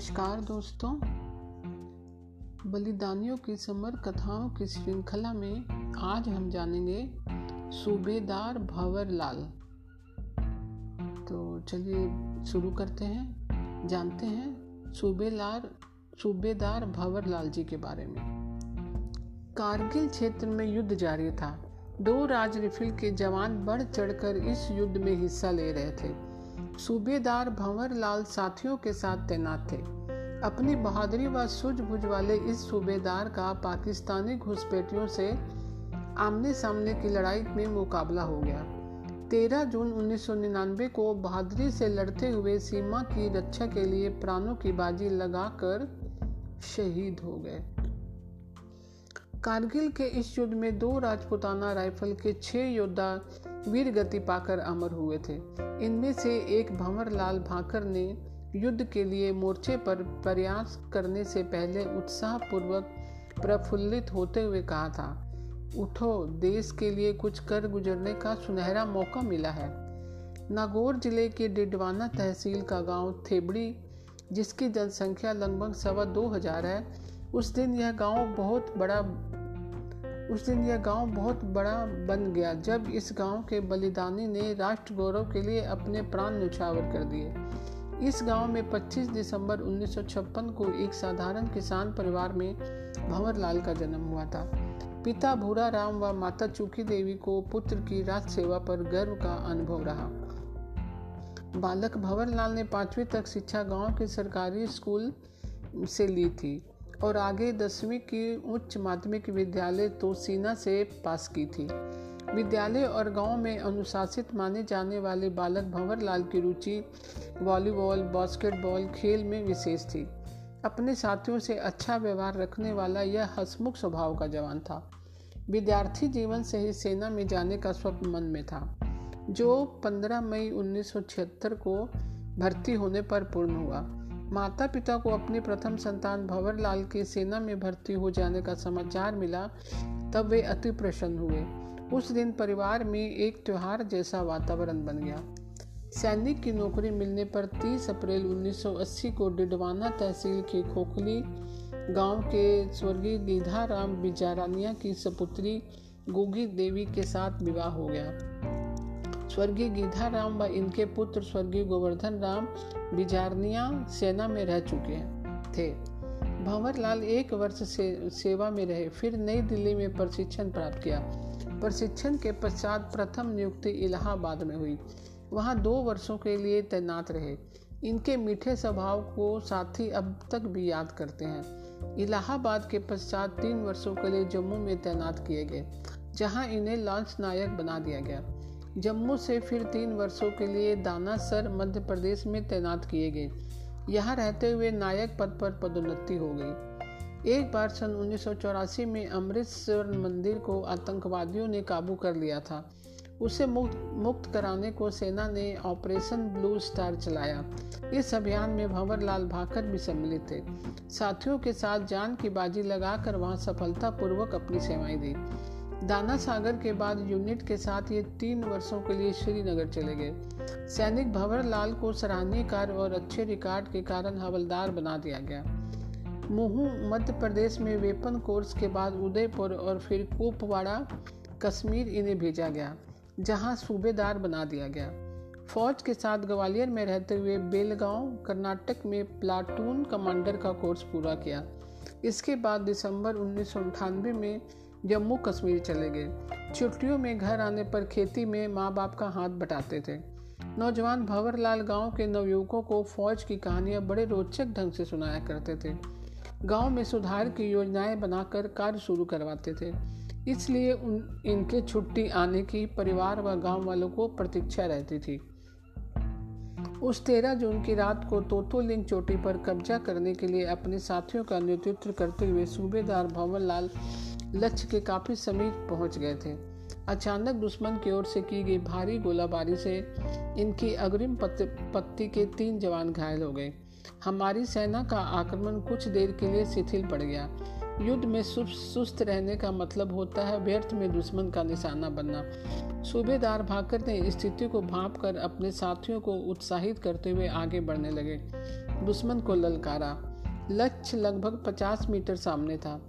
नमस्कार दोस्तों। बलिदानियों की समर कथाओं की श्रृंखला में आज हम जानेंगे सूबेदार भंवर लाल तो चलिए शुरू करते हैं, जानते हैं सूबेदार सूबेदार भंवर लाल जी के बारे में। कारगिल क्षेत्र में युद्ध जारी था। दो राज रिफिल के जवान बढ़ चढ़कर इस युद्ध में हिस्सा ले रहे थे। सूबेदार भंवर लाल साथियों के साथ तैनात थे। अपनी बहादुरी व सूझबूझ वाले इस सूबेदार का पाकिस्तानी घुसपैठियों से आमने सामने की लड़ाई में मुकाबला हो गया। 13 जून 1999 को बहादुरी से लड़ते हुए सीमा की रक्षा के लिए प्राणों की बाजी लगाकर शहीद हो गए। कारगिल के इस युद्ध में दो राजपुताना राइफल के छह योद्धा वीर गति पाकर अमर हुए थे। इनमें से एक भंवर लाल भाकर ने युद्ध के लिए मोर्चे पर प्रयास करने से पहले उत्साह पूर्वक प्रफुल्लित होते हुए कहा था, उठो, देश के लिए कुछ कर गुजरने का सुनहरा मौका मिला है। नागौर ज़िले के डिडवाना तहसील का गाँव थेबड़ी, जिसकी जनसंख्या लगभग सवा दो हज़ार है, उस दिन यह गाँव बहुत बड़ा उस दिन यह गाँव बहुत बड़ा बन गया जब इस गाँव के बलिदानी ने राष्ट्र गौरव के लिए अपने प्राण न्यौछावर कर दिए। इस गाँव में 25 दिसंबर 1956 को एक साधारण किसान परिवार में भंवर लाल का जन्म हुआ था। पिता भूरा राम व माता चूकी देवी को पुत्र की राज सेवा पर गर्व का अनुभव रहा। बालक भंवर लाल ने पांचवी तक शिक्षा गाँव के सरकारी स्कूल से ली थी। और आगे दसवीं की उच्च माध्यमिक विद्यालय तो सीना से पास की थी। विद्यालय और गाँव में अनुशासित माने जाने वाले बालक भंवर लाल की रुचि वॉलीबॉल, बास्केटबॉल, खेल में विशेष थी। अपने साथियों से अच्छा व्यवहार रखने वाला यह हसमुख स्वभाव का जवान था। विद्यार्थी जीवन से ही सेना में जाने का स्वप्न मन में था, जो 15 मई 1976 को भर्ती होने पर पूर्ण हुआ। माता पिता को अपने प्रथम संतान भंवर लाल के सेना में भर्ती हो जाने का समाचार मिला, तब वे अति प्रसन्न हुए। उस दिन परिवार में एक त्यौहार जैसा वातावरण बन गया। सैनिक की नौकरी मिलने पर 30 अप्रैल 1980 को डिडवाना तहसील के खोखली गाँव के स्वर्गीय गीधा राम बिजारानिया की सपुत्री गोगी देवी के साथ विवाह हो गया। स्वर्गीय गीधा राम व इनके पुत्र स्वर्गीय गोवर्धन राम बिजारनिया सेना में रह चुके थे। भंवर लाल एक वर्ष से सेवा में रहे, फिर नई दिल्ली में प्रशिक्षण प्राप्त किया। प्रशिक्षण के पश्चात प्रथम नियुक्ति इलाहाबाद में हुई। वहाँ दो वर्षों के लिए तैनात रहे। इनके मीठे स्वभाव को साथी अब तक भी याद करते हैं। इलाहाबाद के पश्चात तीन वर्षों के लिए जम्मू में तैनात किए गए, जहाँ इन्हें लॉन्च नायक बना दिया गया। जम्मू से फिर तीन वर्षों के लिए दानासर, मध्य प्रदेश में तैनात किए गए। यहाँ रहते हुए नायक पद पर पदोन्नति हो गई। एक बार सन उन्नीस सौ चौरासी में अमृतसर मंदिर को आतंकवादियों ने काबू कर लिया था। उसे मुक्त मुक्त कराने को सेना ने ऑपरेशन ब्लू स्टार चलाया। इस अभियान में भंवर लाल भाकर भी सम्मिलित थे। साथियों के साथ जान की बाजी लगाकर वहाँ सफलतापूर्वक अपनी सेवाएँ दी। दाना सागर के बाद यूनिट के साथ ये तीन वर्षों के लिए श्रीनगर चले गए। सैनिक भंवर लाल को सराहनीय कार्य और अच्छे रिकॉर्ड के कारण हवलदार बना दिया गया। मुहू, मध्य प्रदेश में वेपन कोर्स के बाद उदयपुर और फिर कुपवाड़ा, कश्मीर इन्हें भेजा गया, जहाँ सूबेदार बना दिया गया। फौज के साथ ग्वालियर में रहते हुए बेलगांव, कर्नाटक में प्लाटून कमांडर का कोर्स पूरा किया। इसके बाद दिसंबर उन्नीस सौ अठानबे में जम्मू कश्मीर चले गए। छुट्टियों में घर आने पर खेती में माँ बाप का हाथ बटाते थे। नौजवान भंवर लाल गाँव के नवयुवकों को फौज की कहानियाँ बड़े रोचक ढंग से सुनाया करते थे। गाँव में सुधार की योजनाएँ बनाकर कार्य शुरू करवाते थे। इसलिए उन, इनके छुट्टी आने की परिवार व गाँव वालों को प्रतीक्षा रहती थी। उस तेरह जून की रात को तोतोलिंग चोटी पर कब्जा करने के लिए अपने साथियों का नेतृत्व करते हुए सूबेदार भंवर लाल लक्ष्य के काफ़ी समीप पहुँच गए थे। अचानक दुश्मन की ओर से की गई भारी गोलाबारी से इनकी अग्रिम पत्ती के तीन जवान घायल हो गए। हमारी सेना का आक्रमण कुछ देर के लिए शिथिल पड़ गया। युद्ध में सुस्त रहने का मतलब होता है व्यर्थ में दुश्मन का निशाना बनना। सूबेदार भाकर ने स्थिति को भाप कर अपने साथियों को उत्साहित करते हुए आगे बढ़ने लगे। दुश्मन को ललकारा। लक्ष्य लगभग 50 मीटर सामने था।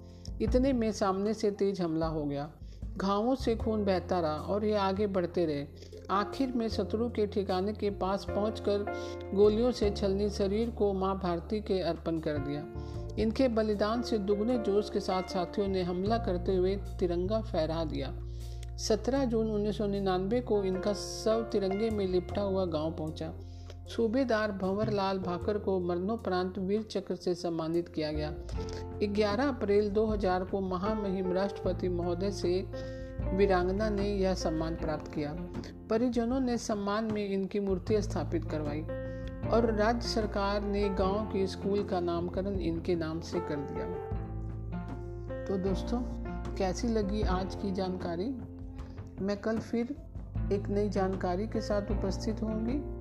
इतने में सामने से तेज हमला हो गया। घावों से खून बहता रहा और ये आगे बढ़ते रहे। आखिर में शत्रु के ठिकाने के पास पहुंचकर गोलियों से छलनी शरीर को माँ भारती के अर्पण कर दिया। इनके बलिदान से दुगने जोश के साथ साथियों ने हमला करते हुए तिरंगा फहरा दिया। 17 जून 1999 को इनका शव तिरंगे में लिपटा हुआ गाँव पहुँचा। सूबेदार भंवर लाल भाकर को मरणोपरांत वीर चक्र से सम्मानित किया गया। 11 अप्रैल 2000 को महामहिम राष्ट्रपति महोदय से वीरांगना ने यह सम्मान प्राप्त किया। परिजनों ने सम्मान में इनकी मूर्ति स्थापित करवाई और राज्य सरकार ने गाँव के स्कूल का नामकरण इनके नाम से कर दिया। तो दोस्तों, कैसी लगी आज की जानकारी? मैं कल फिर एक नई जानकारी के साथ उपस्थित होंगी।